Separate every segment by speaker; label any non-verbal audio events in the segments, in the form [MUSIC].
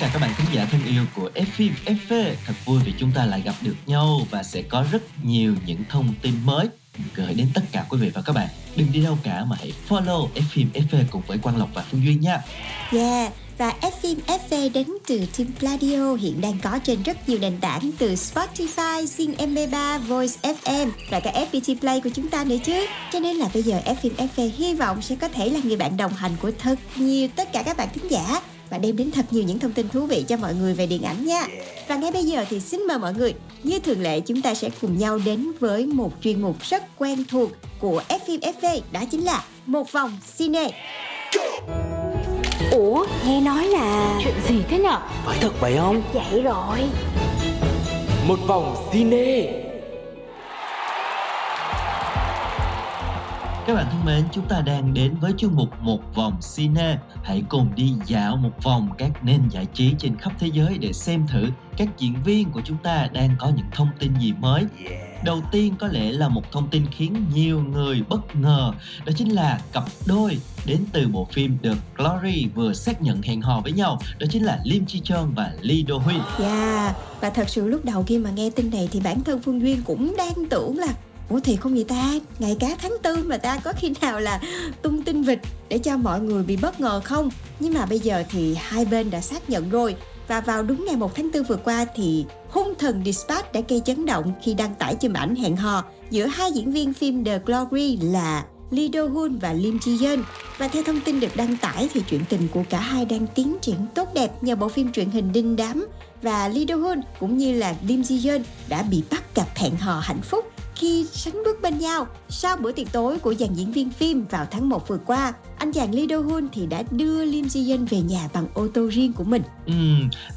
Speaker 1: chào tất cả các bạn khán giả thân yêu của F FV Thật vui vì chúng ta lại gặp được nhau và sẽ có rất nhiều những thông tin mới gửi đến tất cả quý vị và các bạn. Đừng đi đâu cả mà hãy follow F FV cùng với Quang Lộc và Phương duy nha.
Speaker 2: Yeah, và F FV đến từ Team Pladio hiện đang có trên rất nhiều nền tảng từ Spotify, Zing MP3, Voice FM và cả FPT Play của chúng ta nữa chứ. Cho nên là bây giờ F FV hy vọng sẽ có thể là người bạn đồng hành của thật nhiều tất cả các bạn thính giả và đem đến thật nhiều những thông tin thú vị cho mọi người về điện ảnh nha. Và ngay bây giờ thì xin mời mọi người, như thường lệ chúng ta sẽ cùng nhau đến với một chuyên mục rất quen thuộc của F FV đó chính là một vòng cine.
Speaker 3: Ủa nghe nói là
Speaker 4: Chuyện gì thế nhở?
Speaker 5: Phải thật vậy không?
Speaker 3: Vậy rồi
Speaker 5: Một vòng cine
Speaker 1: Các bạn thân mến, chúng ta đang đến với chuyên mục Một vòng cine. Hãy cùng đi dạo một vòng các nền giải trí trên khắp thế giới để xem thử các diễn viên của chúng ta đang có những thông tin gì mới. Đầu tiên có lẽ là một thông tin khiến nhiều người bất ngờ, đó chính là cặp đôi đến từ bộ phim The Glory vừa xác nhận hẹn hò với nhau, đó chính là Lim Ji Yeon và Lee Do Hyun.
Speaker 2: Yeah, và thật sự lúc đầu khi mà nghe tin này thì bản thân Phương Duyên cũng đang tưởng là Ủa thì không vậy ta, ngày cá tháng tư mà ta có khi nào là tung tin vịt để cho mọi người bị bất ngờ không? Nhưng mà bây giờ thì hai bên đã xác nhận rồi và vào đúng ngày 1 tháng 4 vừa qua thì hung thần Dispatch đã gây chấn động khi đăng tải chùm ảnh hẹn hò giữa hai diễn viên phim The Glory là Lee Do Hoon và Lim Ji Yeon. Và theo thông tin được đăng tải thì chuyện tình của cả hai đang tiến triển tốt đẹp nhờ bộ phim truyền hình đinh đám và Lee Do Hoon cũng như là Lim Ji Yeon đã bị bắt gặp hẹn hò hạnh phúc khi sánh bước bên nhau sau bữa tiệc tối của dàn diễn viên phim vào tháng 1 vừa qua. Anh chàng Lee Do Hoon thì đã đưa Lim Ji Yeon về nhà bằng ô tô riêng của mình.
Speaker 1: Ừ,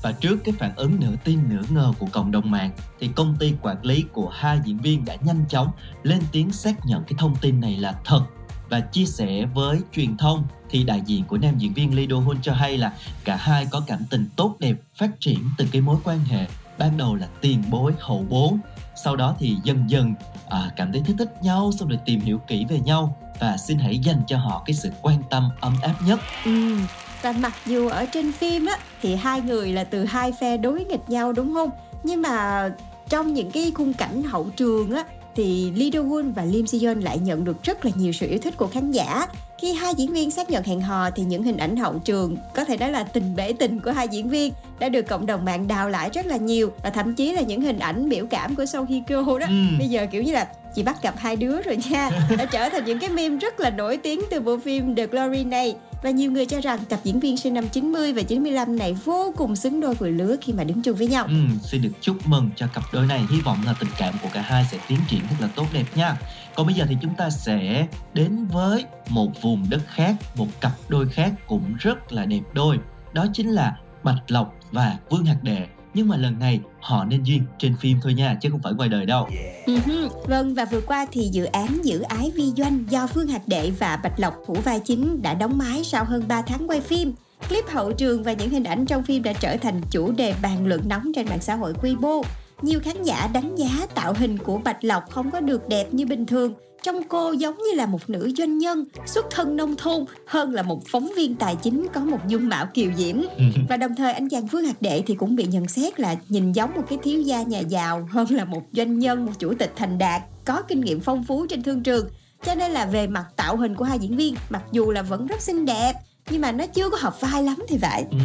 Speaker 1: và trước cái phản ứng nửa tin nửa ngờ của cộng đồng mạng thì công ty quản lý của hai diễn viên đã nhanh chóng lên tiếng xác nhận cái thông tin này là thật và chia sẻ với truyền thông thì đại diện của nam diễn viên Lee Do Hoon cho hay là cả hai có cảm tình tốt đẹp phát triển từ cái mối quan hệ ban đầu là tiền bối hậu bối sau đó thì dần dần à, cảm thấy thích thích nhau xong rồi tìm hiểu kỹ về nhau và xin hãy dành cho họ cái sự quan tâm ấm áp nhất
Speaker 2: Ừ. Và mặc dù ở trên phim á thì hai người là từ hai phe đối nghịch nhau đúng không? Nhưng mà trong những cái khung cảnh hậu trường á thì Lee Do Hoon và Lim Ji Yeon lại nhận được rất là nhiều sự yêu thích của khán giả. Khi hai diễn viên xác nhận hẹn hò thì những hình ảnh hậu trường có thể nói là tình bể tình của hai diễn viên đã được cộng đồng mạng đào lại rất là nhiều và thậm chí là những hình ảnh biểu cảm của Song Hye Kyo đó
Speaker 1: Ừm.
Speaker 2: bây giờ kiểu như là chị bắt gặp hai đứa rồi nha. Đã trở thành những cái meme rất là nổi tiếng từ bộ phim The Glory này. Và nhiều người cho rằng cặp diễn viên sinh năm 90 và 95 này vô cùng xứng đôi vừa lứa khi mà đứng chung với nhau.
Speaker 1: Ừ, xin được chúc mừng cho cặp đôi này. Hy vọng là tình cảm của cả hai sẽ tiến triển rất là tốt đẹp nha. Còn bây giờ thì chúng ta sẽ đến với một vùng đất khác một cặp đôi khác cũng rất là đẹp đôi. Đó chính là Bạch Lộc và Vương Hạc Đệ nhưng mà lần này họ nên duyên trên phim thôi nha chứ không phải ngoài đời đâu
Speaker 2: Ừ hứ. Vâng và vừa qua thì dự án Giữ ái vi doanh do Phương Hạc Đệ và Bạch Lộc thủ vai chính đã đóng máy sau hơn 3 tháng quay phim. Clip hậu trường và những hình ảnh trong phim đã trở thành chủ đề bàn luận nóng trên mạng xã hội Weibo. Nhiều khán giả đánh giá tạo hình của Bạch Lộc không có được đẹp như bình thường. Trông cô giống như là một nữ doanh nhân xuất thân nông thôn hơn là một phóng viên tài chính có một dung mạo kiều diễm. [LAUGHS] Và đồng thời anh chàng Vương Hạc Đệ thì cũng bị nhận xét là nhìn giống một cái thiếu gia nhà giàu hơn là một doanh nhân, một chủ tịch thành đạt có kinh nghiệm phong phú trên thương trường. Cho nên là về mặt tạo hình của hai diễn viên, mặc dù là vẫn rất xinh đẹp, nhưng mà nó chưa có hợp vai lắm thì vậy.
Speaker 1: ừ,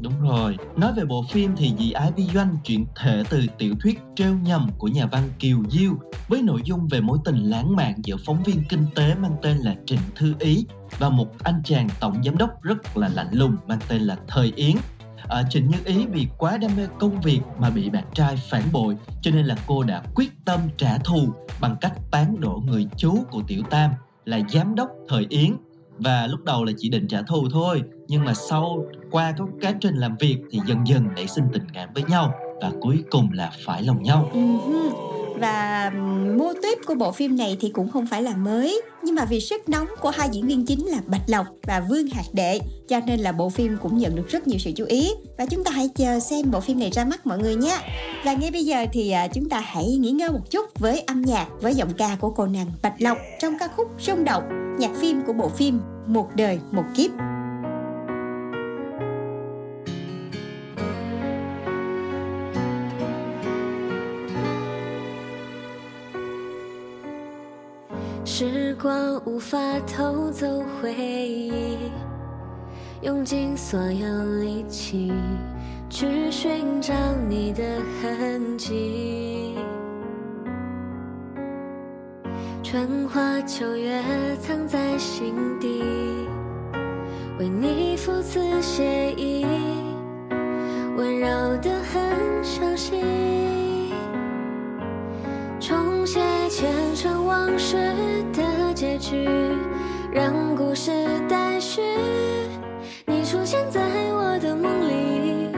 Speaker 1: đúng rồi. Nói về bộ phim thì Dị ái vi doanh chuyển thể từ tiểu thuyết trêu nhầm của nhà văn Kiều Diêu với nội dung về mối tình lãng mạn giữa phóng viên kinh tế mang tên là Trịnh Thư Ý và một anh chàng tổng giám đốc rất là lạnh lùng mang tên là Thời Yến. À, Trịnh Như Ý vì quá đam mê công việc mà bị bạn trai phản bội cho nên là cô đã quyết tâm trả thù bằng cách tán đổ người chú của Tiểu Tam là giám đốc thời Yến và lúc đầu là chỉ định trả thù thôi, nhưng mà sau, qua cái quá trình làm việc thì dần dần nảy sinh tình cảm với nhau và cuối cùng là phải lòng nhau.
Speaker 2: Ừ và mô típ của bộ phim này thì cũng không phải là mới. Nhưng mà vì sức nóng của hai diễn viên chính là Bạch Lộc và Vương Hạc Đệ, cho nên là bộ phim cũng nhận được rất nhiều sự chú ý. Và chúng ta hãy chờ xem bộ phim này ra mắt mọi người nhé. Và ngay bây giờ thì à, chúng ta hãy nghỉ ngơi một chút với âm nhạc, với giọng ca của cô nàng Bạch Lộc trong ca khúc rung động, nhạc phim của bộ phim Một đời một kiếp.
Speaker 4: 时光无法偷走回忆，用尽所有力气去寻找你的痕迹。春花秋月藏在心底，为你赴此写意，温柔的很伤心。重写前尘往事的结局，让故事待续。你出现在我的梦里，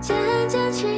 Speaker 4: 渐渐清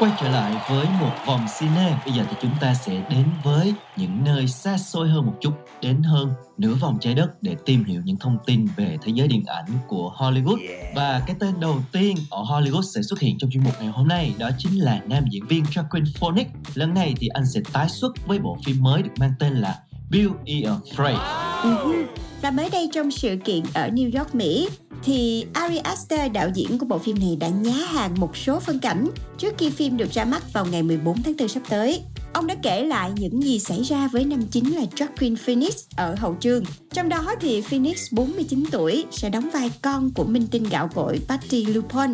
Speaker 1: Quay trở lại với một vòng cine, bây giờ thì chúng ta sẽ đến với những nơi xa xôi hơn một chút, đến hơn nửa vòng trái đất để tìm hiểu những thông tin về thế giới điện ảnh của Hollywood. Và cái tên đầu tiên ở Hollywood sẽ xuất hiện trong chuyên mục ngày hôm nay đó chính là nam diễn viên Joaquin Phoenix. Lần này thì anh sẽ tái xuất với bộ phim mới được mang tên là Bill E. Afraid.
Speaker 2: Uh-huh. Và mới đây trong sự kiện ở New York, Mỹ, thì Ari Aster, đạo diễn của bộ phim này đã nhá hàng một số phân cảnh trước khi phim được ra mắt vào ngày 14 tháng 4 sắp tới. Ông đã kể lại những gì xảy ra với nam chính là Joaquin Phoenix ở hậu trường. Trong đó thì Phoenix 49 tuổi sẽ đóng vai con của minh tinh gạo cội Patty LuPone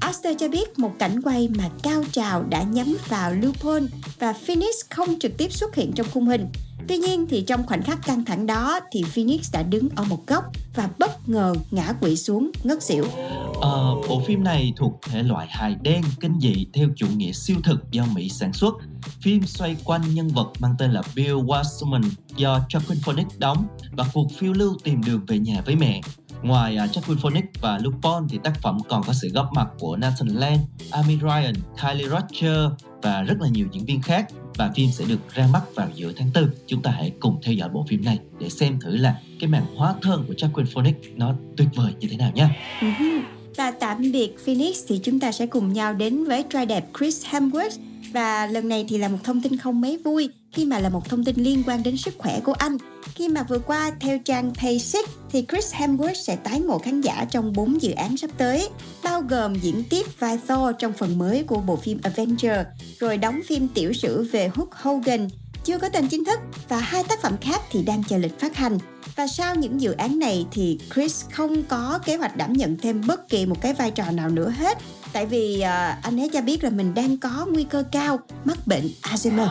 Speaker 2: Aster cho biết một cảnh quay mà cao trào đã nhắm vào LuPone và Phoenix không trực tiếp xuất hiện trong khung hình. Tuy nhiên thì trong khoảnh khắc căng thẳng đó thì Phoenix đã đứng ở một góc và bất ngờ ngã quỵ xuống ngất xỉu.
Speaker 1: Ờ, bộ phim này thuộc thể loại hài đen kinh dị theo chủ nghĩa siêu thực do Mỹ sản xuất. Phim xoay quanh nhân vật mang tên là Bill Wasserman do Joaquin Phoenix đóng và cuộc phiêu lưu tìm đường về nhà với mẹ. Ngoài uh, Joaquin Phoenix và Lupon, thì tác phẩm còn có sự góp mặt của Nathan Lane, Amy Ryan, Kylie Roger và rất là nhiều diễn viên khác và phim sẽ được ra mắt vào giữa tháng 4. Chúng ta hãy cùng theo dõi bộ phim này để xem thử là cái màn hóa thân của Jacqueline Phoenix nó tuyệt vời như thế nào nha.
Speaker 2: Ừ và tạm biệt Phoenix thì chúng ta sẽ cùng nhau đến với trai đẹp Chris Hemsworth và lần này thì là một thông tin không mấy vui khi mà là một thông tin liên quan đến sức khỏe của anh. Khi mà vừa qua theo trang Paysic thì Chris Hemsworth sẽ tái ngộ khán giả trong 4 dự án sắp tới, bao gồm diễn tiếp vai Thor trong phần mới của bộ phim Avenger, rồi đóng phim tiểu sử về Hulk Hogan, chưa có tên chính thức và hai tác phẩm khác thì đang chờ lịch phát hành. Và sau những dự án này thì Chris không có kế hoạch đảm nhận thêm bất kỳ một cái vai trò nào nữa hết. Tại vì uh, anh ấy cho biết là mình đang có nguy cơ cao mắc bệnh Alzheimer.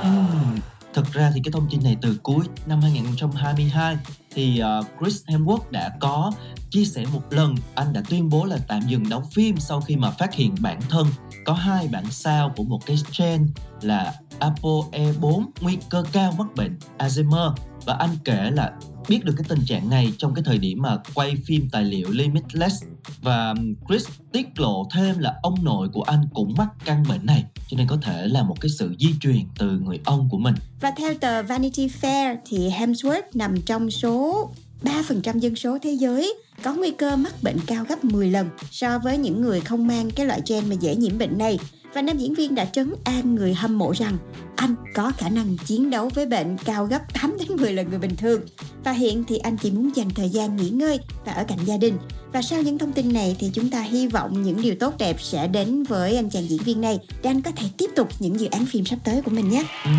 Speaker 1: Uhm, thực ra thì cái thông tin này từ cuối năm 2022 thì uh, Chris Hemsworth đã có chia sẻ một lần anh đã tuyên bố là tạm dừng đóng phim sau khi mà phát hiện bản thân có hai bản sao của một cái gen là ApoE4 nguy cơ cao mắc bệnh Alzheimer. Và anh kể là biết được cái tình trạng này trong cái thời điểm mà quay phim tài liệu Limitless. Và Chris tiết lộ thêm là ông nội của anh cũng mắc căn bệnh này cho nên có thể là một cái sự di truyền từ người ông của mình.
Speaker 2: Và theo tờ Vanity Fair thì Hemsworth nằm trong số 3% dân số thế giới có nguy cơ mắc bệnh cao gấp 10 lần so với những người không mang cái loại gen mà dễ nhiễm bệnh này và nam diễn viên đã trấn an người hâm mộ rằng anh có khả năng chiến đấu với bệnh cao gấp 8 đến 10 lần người bình thường. Và hiện thì anh chỉ muốn dành thời gian nghỉ ngơi và ở cạnh gia đình. Và sau những thông tin này thì chúng ta hy vọng những điều tốt đẹp sẽ đến với anh chàng diễn viên này để anh có thể tiếp tục những dự án phim sắp tới của mình nhé.
Speaker 1: Ừ,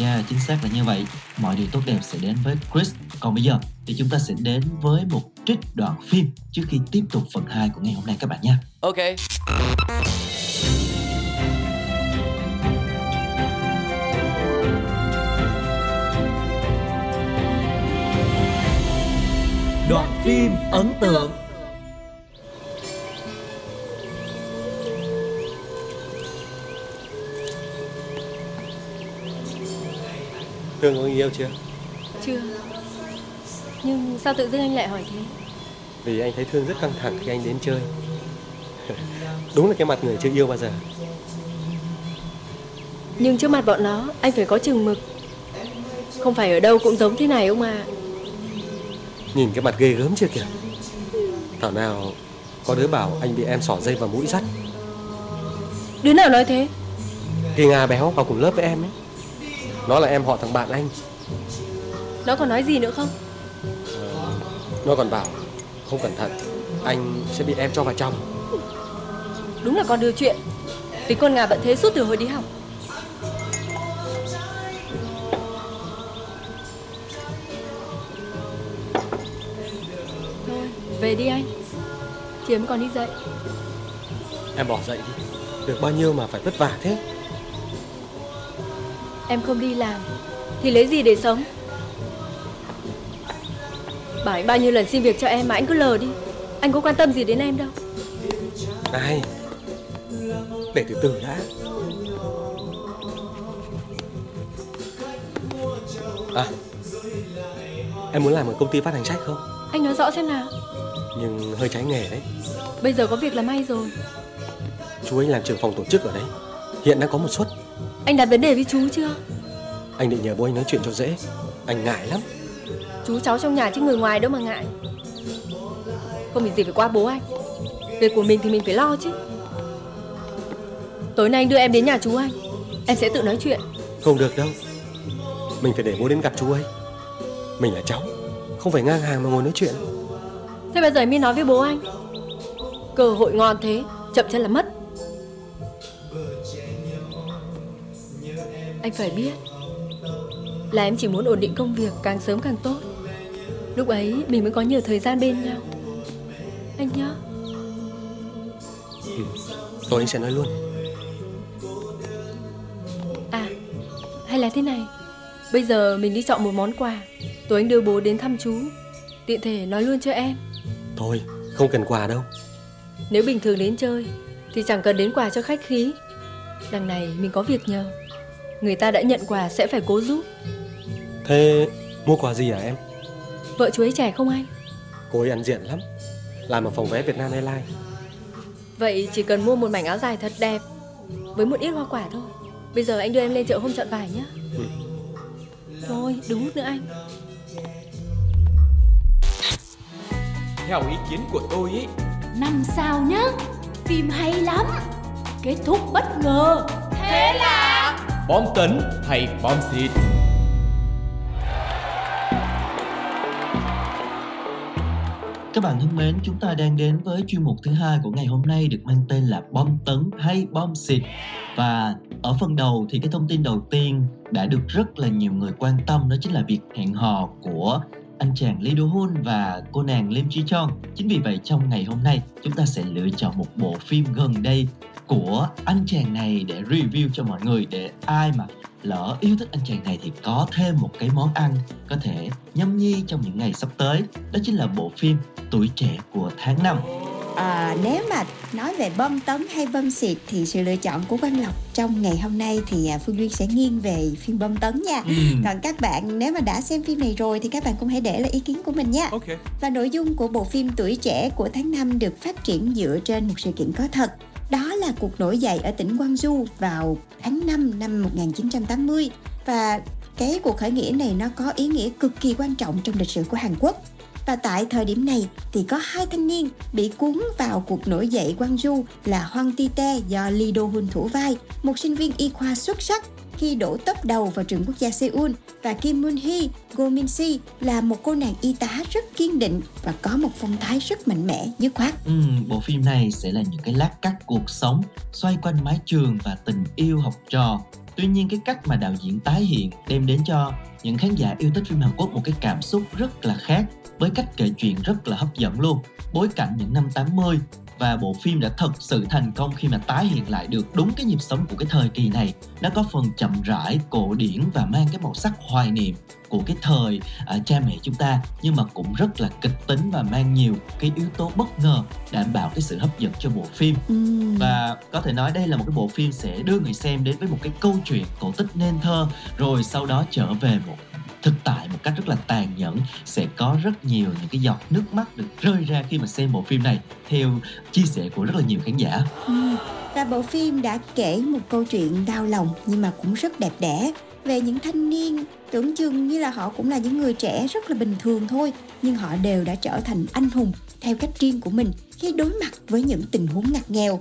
Speaker 1: yeah, chính xác là như vậy. Mọi điều tốt đẹp sẽ đến với Chris. Còn bây giờ thì chúng ta sẽ đến với một trích đoạn phim trước khi tiếp tục phần 2 của ngày hôm nay các bạn nhé.
Speaker 5: Ok.
Speaker 6: Phim ấn tượng.
Speaker 7: Thương có người yêu chưa?
Speaker 8: Chưa. Nhưng sao tự dưng anh lại hỏi thế?
Speaker 7: Vì anh thấy Thương rất căng thẳng khi anh đến chơi. [LAUGHS] Đúng là cái mặt người chưa yêu bao giờ.
Speaker 8: Nhưng trước mặt bọn nó Anh phải có chừng mực. Không phải ở đâu cũng giống thế này ông à
Speaker 7: Nhìn cái mặt ghê gớm chưa kìa? Thảo nào Có đứa bảo anh bị em xỏ dây vào mũi sắt
Speaker 8: Đứa nào nói thế?
Speaker 7: Cái Nga béo vào cùng lớp với em ấy. Nó là em họ thằng bạn anh.
Speaker 8: Nó còn nói gì nữa không?
Speaker 7: Nó còn bảo Không cẩn thận Anh sẽ bị em cho vào trong.
Speaker 8: Đúng là con đưa chuyện. Tính con Nga bận thế suốt từ hồi đi học về đi anh. Chiều mới còn đi dậy.
Speaker 7: Em bỏ dậy đi. Được bao nhiêu mà phải vất vả thế?
Speaker 8: Em không đi làm Thì lấy gì để sống? Bảo anh bao nhiêu lần xin việc cho em mà anh cứ lờ đi. Anh có quan tâm gì đến em đâu.
Speaker 7: Này Để từ từ đã. À Em muốn làm ở công ty phát hành sách không?
Speaker 8: Anh nói rõ xem nào
Speaker 7: Nhưng hơi trái nghề đấy.
Speaker 8: Bây giờ có việc là may rồi.
Speaker 7: Chú anh làm trưởng phòng tổ chức ở đấy. Hiện đang có một suất.
Speaker 8: Anh đặt vấn đề với chú chưa?
Speaker 7: Anh định nhờ bố anh nói chuyện cho dễ. Anh ngại lắm.
Speaker 8: Chú cháu trong nhà chứ người ngoài đâu mà ngại. Không việc gì phải qua bố anh. Việc của mình thì mình phải lo chứ. Tối nay anh đưa em đến nhà chú anh. Em sẽ tự nói chuyện.
Speaker 7: Không được đâu. Mình phải để bố đến gặp chú ấy. Mình là cháu. Không phải ngang hàng mà ngồi nói chuyện
Speaker 8: Thế bây giờ mới nói với bố anh. Cơ hội ngon thế Chậm chân là mất. Anh phải biết Là em chỉ muốn ổn định công việc càng sớm càng tốt. Lúc ấy mình mới có nhiều thời gian bên nhau. Anh nhớ.
Speaker 7: Ừ. Tôi anh sẽ nói luôn.
Speaker 8: À hay là thế này. Bây giờ mình đi chọn một món quà. Tối anh đưa bố đến thăm chú. Tiện thể nói luôn cho em
Speaker 7: Thôi không cần quà đâu.
Speaker 8: Nếu bình thường đến chơi Thì chẳng cần đến quà cho khách khí. Đằng này mình có việc nhờ. Người ta đã nhận quà sẽ phải cố giúp.
Speaker 7: Thế mua quà gì hả em?
Speaker 8: Vợ chú ấy trẻ không anh?
Speaker 7: Cô ấy ăn diện lắm. Làm ở phòng vé Việt Nam Airlines.
Speaker 8: Vậy chỉ cần mua một mảnh áo dài thật đẹp Với một ít hoa quả thôi. Bây giờ anh đưa em lên chợ hôm chọn vải nhé ừ. Thôi hút nữa anh
Speaker 6: Theo ý kiến của tôi ý.
Speaker 9: Năm sao nhá Phim hay lắm. Kết thúc bất ngờ. Thế là
Speaker 6: Bom tấn hay bom xịt?
Speaker 1: Các bạn thân mến, chúng ta đang đến với chuyên mục thứ hai của ngày hôm nay được mang tên là bom tấn hay bom xịt. Và ở phần đầu thì cái thông tin đầu tiên đã được rất là nhiều người quan tâm đó chính là việc hẹn hò của anh chàng Lee Do Hoon và cô nàng Lim Ji Chon. Chính vì vậy trong ngày hôm nay, chúng ta sẽ lựa chọn một bộ phim gần đây của anh chàng này để review cho mọi người, để ai mà lỡ yêu thích anh chàng này thì có thêm một cái món ăn có thể nhâm nhi trong những ngày sắp tới đó chính là bộ phim tuổi trẻ của tháng 5
Speaker 2: À, nếu mà nói về bom tấn hay bom xịt thì sự lựa chọn của Quang Lộc trong ngày hôm nay thì à, Phương Duyên sẽ nghiêng về phim bom tấn nha. Ừ. Còn các bạn nếu mà đã xem phim này rồi thì các bạn cũng hãy để lại ý kiến của mình nha.
Speaker 6: Okay.
Speaker 2: Và nội dung của bộ phim Tuổi trẻ của tháng 5 được phát triển dựa trên một sự kiện có thật. Đó là cuộc nổi dậy ở tỉnh Gwangju vào tháng 5 năm 1980 và cái cuộc khởi nghĩa này nó có ý nghĩa cực kỳ quan trọng trong lịch sử của Hàn Quốc và tại thời điểm này thì có hai thanh niên bị cuốn vào cuộc nổi dậy Gwangju là hoang Ti Te do Lee Do Hun thủ vai, một sinh viên y khoa xuất sắc khi đổ tấp đầu vào trường quốc gia Seoul và Kim Moon Hee, Go Min Si là một cô nàng y tá rất kiên định và có một phong thái rất mạnh mẽ, dứt khoát.
Speaker 1: Ừ, bộ phim này sẽ là những cái lát cắt cuộc sống xoay quanh mái trường và tình yêu học trò. Tuy nhiên cái cách mà đạo diễn tái hiện đem đến cho những khán giả yêu thích phim Hàn Quốc một cái cảm xúc rất là khác với cách kể chuyện rất là hấp dẫn luôn. Bối cảnh những năm 80 và bộ phim đã thật sự thành công khi mà tái hiện lại được đúng cái nhịp sống của cái thời kỳ này. Nó có phần chậm rãi, cổ điển và mang cái màu sắc hoài niệm của cái thời à, cha mẹ chúng ta nhưng mà cũng rất là kịch tính và mang nhiều cái yếu tố bất ngờ đảm bảo cái sự hấp dẫn cho bộ phim
Speaker 2: ừ.
Speaker 1: và có thể nói đây là một cái bộ phim sẽ đưa người xem đến với một cái câu chuyện cổ tích nên thơ rồi sau đó trở về một thực tại một cách rất là tàn nhẫn, sẽ có rất nhiều những cái giọt nước mắt được rơi ra khi mà xem bộ phim này, theo chia sẻ của rất là nhiều khán giả.
Speaker 2: Ừ. Và bộ phim đã kể một câu chuyện đau lòng nhưng mà cũng rất đẹp đẽ về những thanh niên tưởng chừng như là họ cũng là những người trẻ rất là bình thường thôi, nhưng họ đều đã trở thành anh hùng theo cách riêng của mình khi đối mặt với những tình huống ngặt nghèo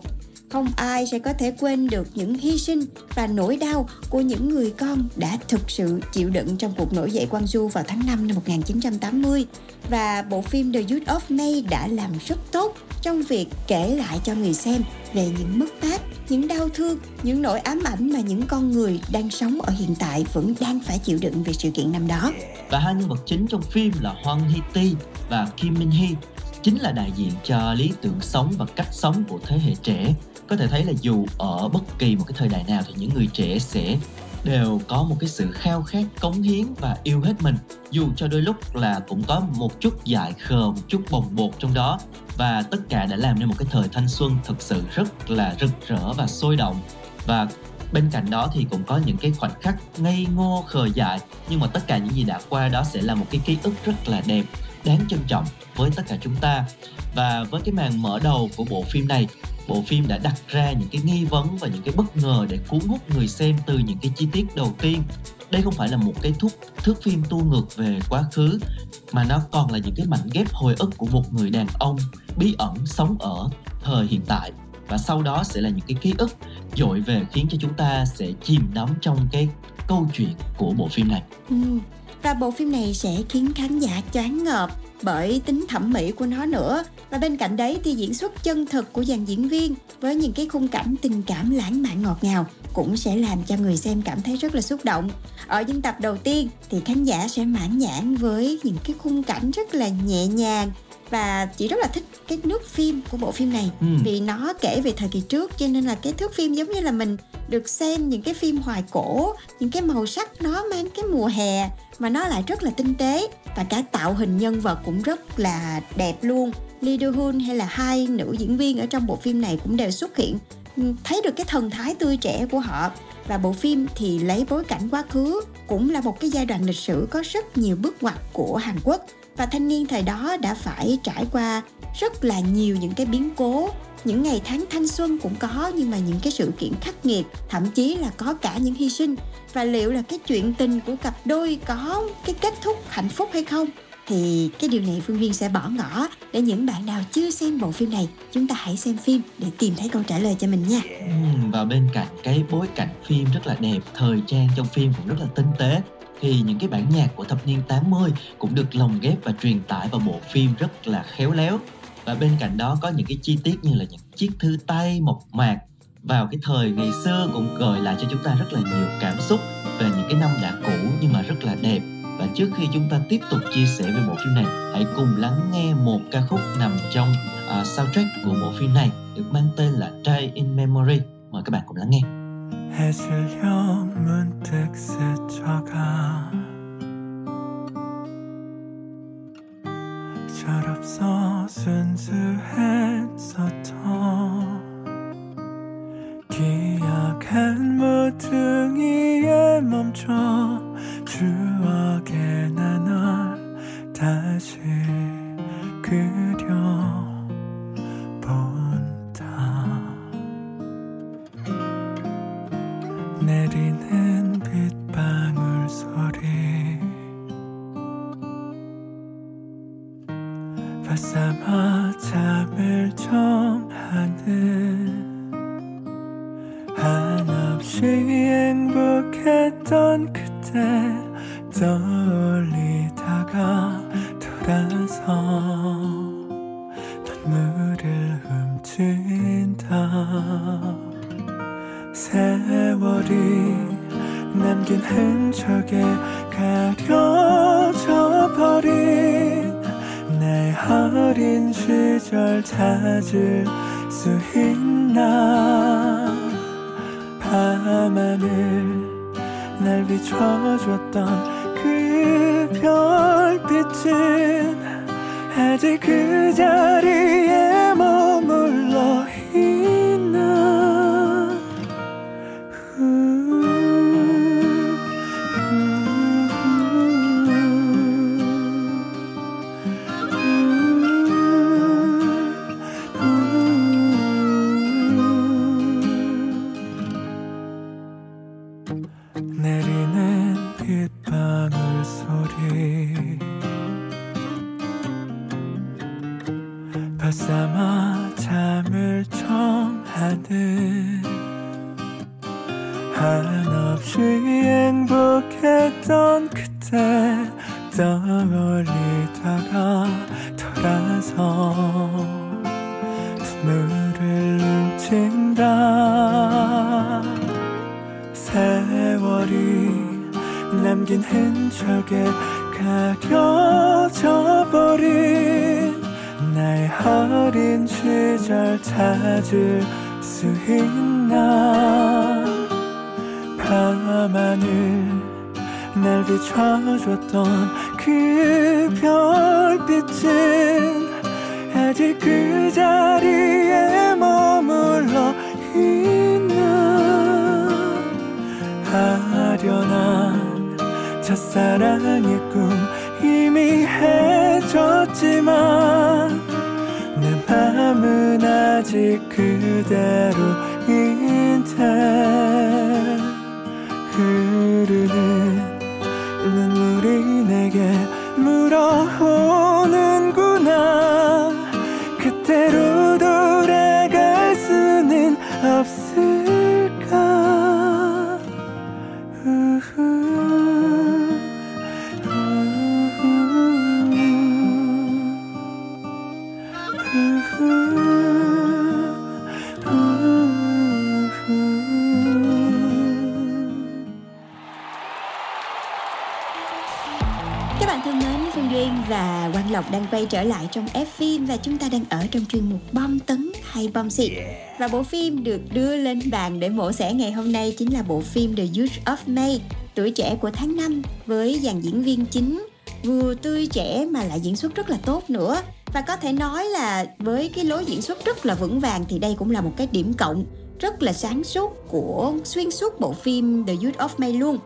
Speaker 2: không ai sẽ có thể quên được những hy sinh và nỗi đau của những người con đã thực sự chịu đựng trong cuộc nổi dậy Quang Du vào tháng 5 năm 1980 và bộ phim The Youth of May đã làm rất tốt trong việc kể lại cho người xem về những mất mát, những đau thương, những nỗi ám ảnh mà những con người đang sống ở hiện tại vẫn đang phải chịu đựng về sự kiện năm đó.
Speaker 1: Và hai nhân vật chính trong phim là Hwang Hee Ti và Kim Min Hee chính là đại diện cho lý tưởng sống và cách sống của thế hệ trẻ có thể thấy là dù ở bất kỳ một cái thời đại nào thì những người trẻ sẽ đều có một cái sự khao khát, cống hiến và yêu hết mình. Dù cho đôi lúc là cũng có một chút dại khờ, một chút bồng bột trong đó. Và tất cả đã làm nên một cái thời thanh xuân thực sự rất là rực rỡ và sôi động. Và bên cạnh đó thì cũng có những cái khoảnh khắc ngây ngô, khờ dại. Nhưng mà tất cả những gì đã qua đó sẽ là một cái ký ức rất là đẹp, đáng trân trọng với tất cả chúng ta. Và với cái màn mở đầu của bộ phim này bộ phim đã đặt ra những cái nghi vấn và những cái bất ngờ để cuốn hút người xem từ những cái chi tiết đầu tiên đây không phải là một cái thúc, thước phim tu ngược về quá khứ, mà nó còn là những cái mảnh ghép hồi ức của một người đàn ông bí ẩn sống ở thời hiện tại và sau đó sẽ là những cái ký ức dội về khiến cho chúng ta sẽ chìm đắm trong cái câu chuyện của bộ phim này.
Speaker 2: Ừ. Và bộ phim này sẽ khiến khán giả choáng ngợp bởi tính thẩm mỹ của nó nữa. Và bên cạnh đấy thì diễn xuất chân thực của dàn diễn viên với những cái khung cảnh tình cảm lãng mạn ngọt ngào cũng sẽ làm cho người xem cảm thấy rất là xúc động. Ở những tập đầu tiên thì khán giả sẽ mãn nhãn với những cái khung cảnh rất là nhẹ nhàng và chị rất là thích cái nước phim của bộ phim này.
Speaker 1: Ừ.
Speaker 2: vì nó kể về thời kỳ trước cho nên là cái thước phim giống như là mình được xem những cái phim hoài cổ những cái màu sắc nó mang cái mùa hè mà nó lại rất là tinh tế và cả tạo hình nhân vật cũng rất là đẹp luôn. Lee Do Hun hay là hai nữ diễn viên ở trong bộ phim này cũng đều xuất hiện. Ừ, thấy được cái thần thái tươi trẻ của họ. Và bộ phim thì lấy bối cảnh quá khứ cũng là một cái giai đoạn lịch sử có rất nhiều bước ngoặt của Hàn Quốc và thanh niên thời đó đã phải trải qua rất là nhiều những cái biến cố. Những ngày tháng thanh xuân cũng có nhưng mà những cái sự kiện khắc nghiệt thậm chí là có cả những hy sinh. Và liệu là cái chuyện tình của cặp đôi có cái kết thúc hạnh phúc hay không? Thì cái điều này Phương Viên sẽ bỏ ngỏ để những bạn nào chưa xem bộ phim này chúng ta hãy xem phim để tìm thấy câu trả lời cho mình nha.
Speaker 1: Ừ, và bên cạnh cái bối cảnh phim rất là đẹp, thời trang trong phim cũng rất là tinh tế thì những cái bản nhạc của thập niên 80 cũng được lồng ghép và truyền tải vào bộ phim rất là khéo léo. Và bên cạnh đó có những cái chi tiết như là những chiếc thư tay mộc mạc vào cái thời ngày xưa cũng gợi lại cho chúng ta rất là nhiều cảm xúc về những cái năm đã cũ nhưng mà rất là đẹp. Và trước khi chúng ta tiếp tục chia sẻ về bộ phim này, hãy cùng lắng nghe một ca khúc nằm trong uh, soundtrack của bộ phim này được mang tên là Try in Memory. Mời các bạn cùng lắng nghe.
Speaker 10: 해질녘 문득 스쳐가. 철없어 순수했었 세월이 남긴 흔적에 가려져 버린 내 어린 시절 찾을 수 있나? 밤하늘 날 비춰줬던 그 별빛은 아직 그 자리에 비춰줬던 그 별빛은 아직 그 자리에 머물러 있나 아련한 첫사랑의 꿈 이미 해졌지만 내 맘은 아직 그대로인 듯
Speaker 2: quay trở lại trong F phim và chúng ta đang ở trong chuyên mục bom tấn hay bom xịt. Và bộ phim được đưa lên bàn để mổ xẻ ngày hôm nay chính là bộ phim The Youth of May, tuổi trẻ của tháng 5 với dàn diễn viên chính vừa tươi trẻ mà lại diễn xuất rất là tốt nữa. Và có thể nói là với cái lối diễn xuất rất là vững vàng thì đây cũng là một cái điểm cộng rất là sáng suốt của xuyên suốt bộ phim The Youth of May luôn.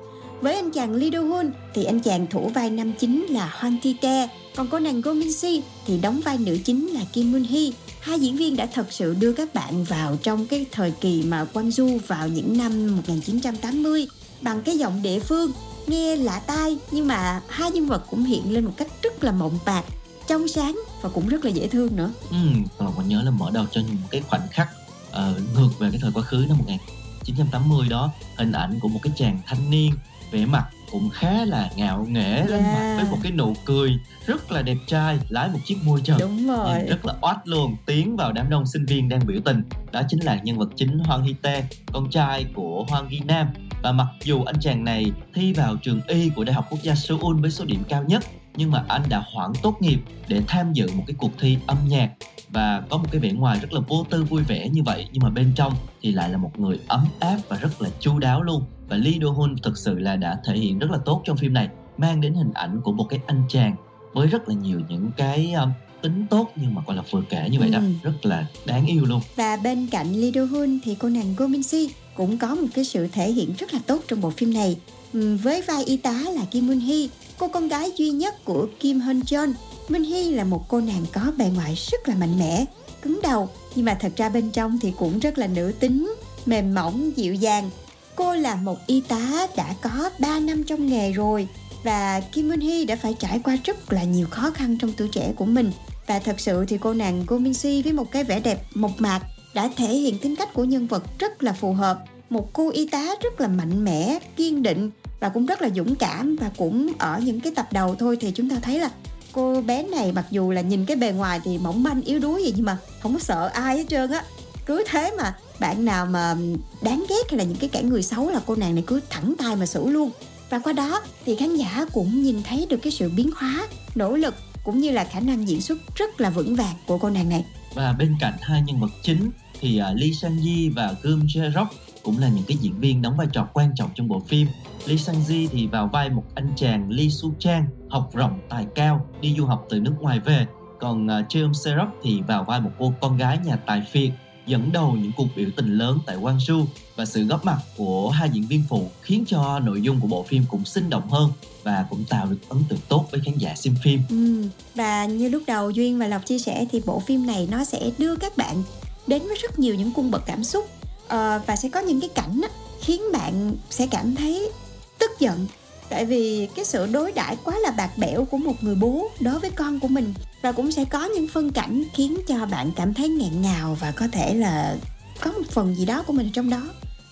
Speaker 2: Với anh chàng Lee Do Hoon thì anh chàng thủ vai nam chính là Hwan Ti Tae, còn cô nàng Go Min Si thì đóng vai nữ chính là Kim Moon Hee. Hai diễn viên đã thật sự đưa các bạn vào trong cái thời kỳ mà Quang Du vào những năm 1980 bằng cái giọng địa phương nghe lạ tai nhưng mà hai nhân vật cũng hiện lên một cách rất là mộng bạc trong sáng và cũng rất là dễ thương nữa.
Speaker 1: Ừ, còn còn nhớ là mở đầu cho những cái khoảnh khắc uh, ngược về cái thời quá khứ năm 1980 đó hình ảnh của một cái chàng thanh niên vẻ mặt cũng khá là ngạo nghễ lên
Speaker 2: Yeah.
Speaker 1: mặt với một cái nụ cười rất là đẹp trai lái một chiếc môi trần
Speaker 2: Đúng rồi.
Speaker 1: rất là oát luôn tiến vào đám đông sinh viên đang biểu tình đó chính là nhân vật chính Hoàng Hy Tê con trai của Hoàng Ghi Nam và mặc dù anh chàng này thi vào trường y của Đại học Quốc gia Seoul với số điểm cao nhất nhưng mà anh đã hoãn tốt nghiệp để tham dự một cái cuộc thi âm nhạc và có một cái vẻ ngoài rất là vô tư vui vẻ như vậy. Nhưng mà bên trong thì lại là một người ấm áp và rất là chu đáo luôn. Và Lee Do Hoon thực sự là đã thể hiện rất là tốt trong phim này mang đến hình ảnh của một cái anh chàng với rất là nhiều những cái um, tính tốt nhưng mà gọi là vừa kể như vậy đó.
Speaker 2: Ừ.
Speaker 1: rất là đáng yêu luôn.
Speaker 2: Và bên cạnh Lee Do Hoon thì cô nàng Go Min Si cũng có một cái sự thể hiện rất là tốt trong bộ phim này. Ừ, với vai y tá là Kim Min-hee cô con gái duy nhất của Kim Hyun Jeon. Min-hee là một cô nàng có bề ngoài rất là mạnh mẽ, cứng đầu nhưng mà thật ra bên trong thì cũng rất là nữ tính, mềm mỏng, dịu dàng. Cô là một y tá đã có 3 năm trong nghề rồi và Kim Min-hee đã phải trải qua rất là nhiều khó khăn trong tuổi trẻ của mình và thật sự thì cô nàng Go Min Si với một cái vẻ đẹp mộc mạc đã thể hiện tính cách của nhân vật rất là phù hợp. Một cô y tá rất là mạnh mẽ, kiên định và cũng rất là dũng cảm và cũng ở những cái tập đầu thôi thì chúng ta thấy là cô bé này mặc dù là nhìn cái bề ngoài thì mỏng manh, yếu đuối vậy nhưng mà không có sợ ai hết trơn á. Cứ thế mà bạn nào mà đáng ghét hay là những cái kẻ người xấu là cô nàng này cứ thẳng tay mà xử luôn. Và qua đó thì khán giả cũng nhìn thấy được cái sự biến hóa, nỗ lực cũng như là khả năng diễn xuất rất là vững vàng của cô nàng này
Speaker 1: và bên cạnh hai nhân vật chính thì uh, Lee Sang Ji và Gum Jae Rock cũng là những cái diễn viên đóng vai trò quan trọng trong bộ phim. Lee Sang Ji thì vào vai một anh chàng Lee Su Chang học rộng tài cao đi du học từ nước ngoài về, còn à, uh, Jeon Serok thì vào vai một cô con gái nhà tài phiệt dẫn đầu những cuộc biểu tình lớn tại Gwangju và sự góp mặt của hai diễn viên phụ khiến cho nội dung của bộ phim cũng sinh động hơn và cũng tạo được ấn tượng tốt với khán giả xem phim.
Speaker 2: Ừ. Và như lúc đầu Duyên và Lộc chia sẻ thì bộ phim này nó sẽ đưa các bạn đến với rất nhiều những cung bậc cảm xúc uh, và sẽ có những cái cảnh á, khiến bạn sẽ cảm thấy tức giận tại vì cái sự đối đãi quá là bạc bẽo của một người bố đối với con của mình. Và cũng sẽ có những phân cảnh khiến cho bạn cảm thấy ngẹn ngào và có thể là có một phần gì đó của mình trong đó.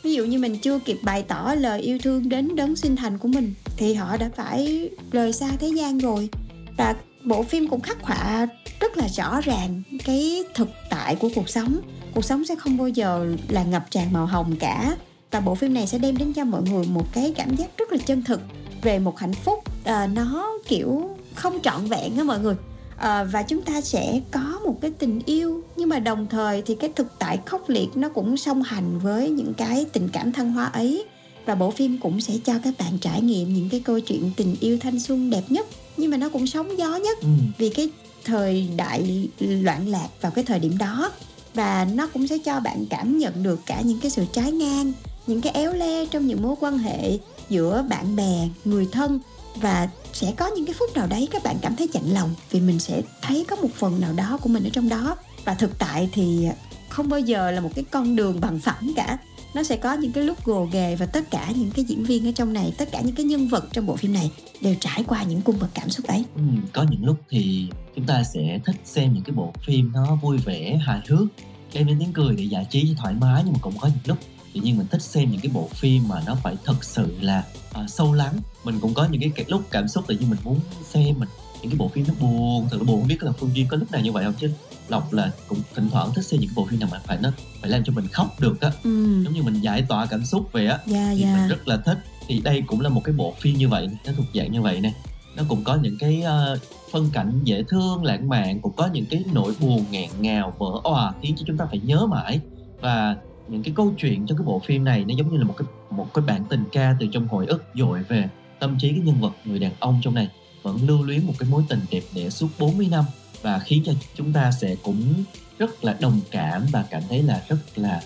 Speaker 2: Ví dụ như mình chưa kịp bày tỏ lời yêu thương đến đấng sinh thành của mình, thì họ đã phải rời xa thế gian rồi. Và bộ phim cũng khắc họa rất là rõ ràng cái thực tại của cuộc sống. Cuộc sống sẽ không bao giờ là ngập tràn màu hồng cả. Và bộ phim này sẽ đem đến cho mọi người một cái cảm giác rất là chân thực về một hạnh phúc à, nó kiểu không trọn vẹn á mọi người. À, và chúng ta sẽ có một cái tình yêu nhưng mà đồng thời thì cái thực tại khốc liệt nó cũng song hành với những cái tình cảm thăng hoa ấy. Và bộ phim cũng sẽ cho các bạn trải nghiệm những cái câu chuyện tình yêu thanh xuân đẹp nhất nhưng mà nó cũng sóng gió nhất
Speaker 1: Ừ.
Speaker 2: vì cái thời đại loạn lạc vào cái thời điểm đó và nó cũng sẽ cho bạn cảm nhận được cả những cái sự trái ngang, những cái éo le trong những mối quan hệ giữa bạn bè, người thân và sẽ có những cái phút nào đấy các bạn cảm thấy chạnh lòng vì mình sẽ thấy có một phần nào đó của mình ở trong đó. Và thực tại thì không bao giờ là một cái con đường bằng phẳng cả nó sẽ có những cái lúc gồ ghề và tất cả những cái diễn viên ở trong này tất cả những cái nhân vật trong bộ phim này đều trải qua những cung bậc cảm xúc ấy.
Speaker 1: Ừ, có những lúc thì chúng ta sẽ thích xem những cái bộ phim nó vui vẻ hài hước đem đến tiếng cười để giải trí cho thoải mái nhưng mà cũng có những lúc tự nhiên mình thích xem những cái bộ phim mà nó phải thật sự là uh, sâu lắng. Mình cũng có những cái, cái lúc cảm xúc tự nhiên mình muốn xem mình những cái bộ phim nó buồn thật là buồn không biết là phương duyên có lúc nào như vậy không chứ? Lộc là cũng thỉnh thoảng thích xem những bộ phim nào mà phải nó phải làm cho mình khóc được á.
Speaker 2: Ừ.
Speaker 1: Giống như mình giải tỏa cảm xúc về á
Speaker 2: dạ
Speaker 1: thì
Speaker 2: dạ.
Speaker 1: mình rất là thích. Thì đây cũng là một cái bộ phim như vậy nó thuộc dạng như vậy nè. Nó cũng có những cái uh, phân cảnh dễ thương lãng mạn cũng có những cái nỗi buồn nghẹn ngào vỡ òa khiến cho chúng ta phải nhớ mãi. Và những cái câu chuyện trong cái bộ phim này nó giống như là một cái một cái bản tình ca từ trong hồi ức dội về tâm trí cái nhân vật người đàn ông trong này. Vẫn lưu luyến một cái mối tình đẹp đẽ suốt 40 năm và khiến cho chúng ta sẽ cũng rất là đồng cảm và cảm thấy là rất là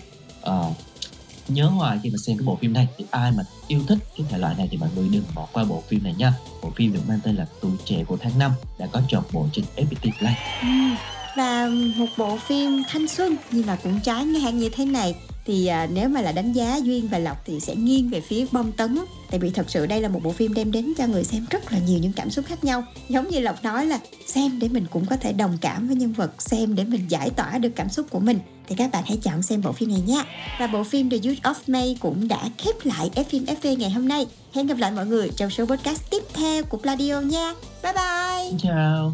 Speaker 1: uh, nhớ hoài khi mà xem cái bộ phim này. Thì ai mà yêu thích cái thể loại này thì mọi người đừng bỏ qua bộ phim này nha. Bộ phim được mang tên là tuổi trẻ của tháng 5 đã có chọn bộ trên FPT Play.
Speaker 2: Ừ và một bộ phim thanh xuân nhưng mà cũng trái ngang như thế này. Thì à, nếu mà là đánh giá duyên và lộc thì sẽ nghiêng về phía bom tấn tại vì thật sự đây là một bộ phim đem đến cho người xem rất là nhiều những cảm xúc khác nhau. Giống như lộc nói là xem để mình cũng có thể đồng cảm với nhân vật xem để mình giải tỏa được cảm xúc của mình. Thì các bạn hãy chọn xem bộ phim này nha. Và bộ phim The Youth of May cũng đã khép lại phim FV ngày hôm nay. Hẹn gặp lại mọi người trong số podcast tiếp theo của Pladio nha. Bye bye.
Speaker 1: Chào.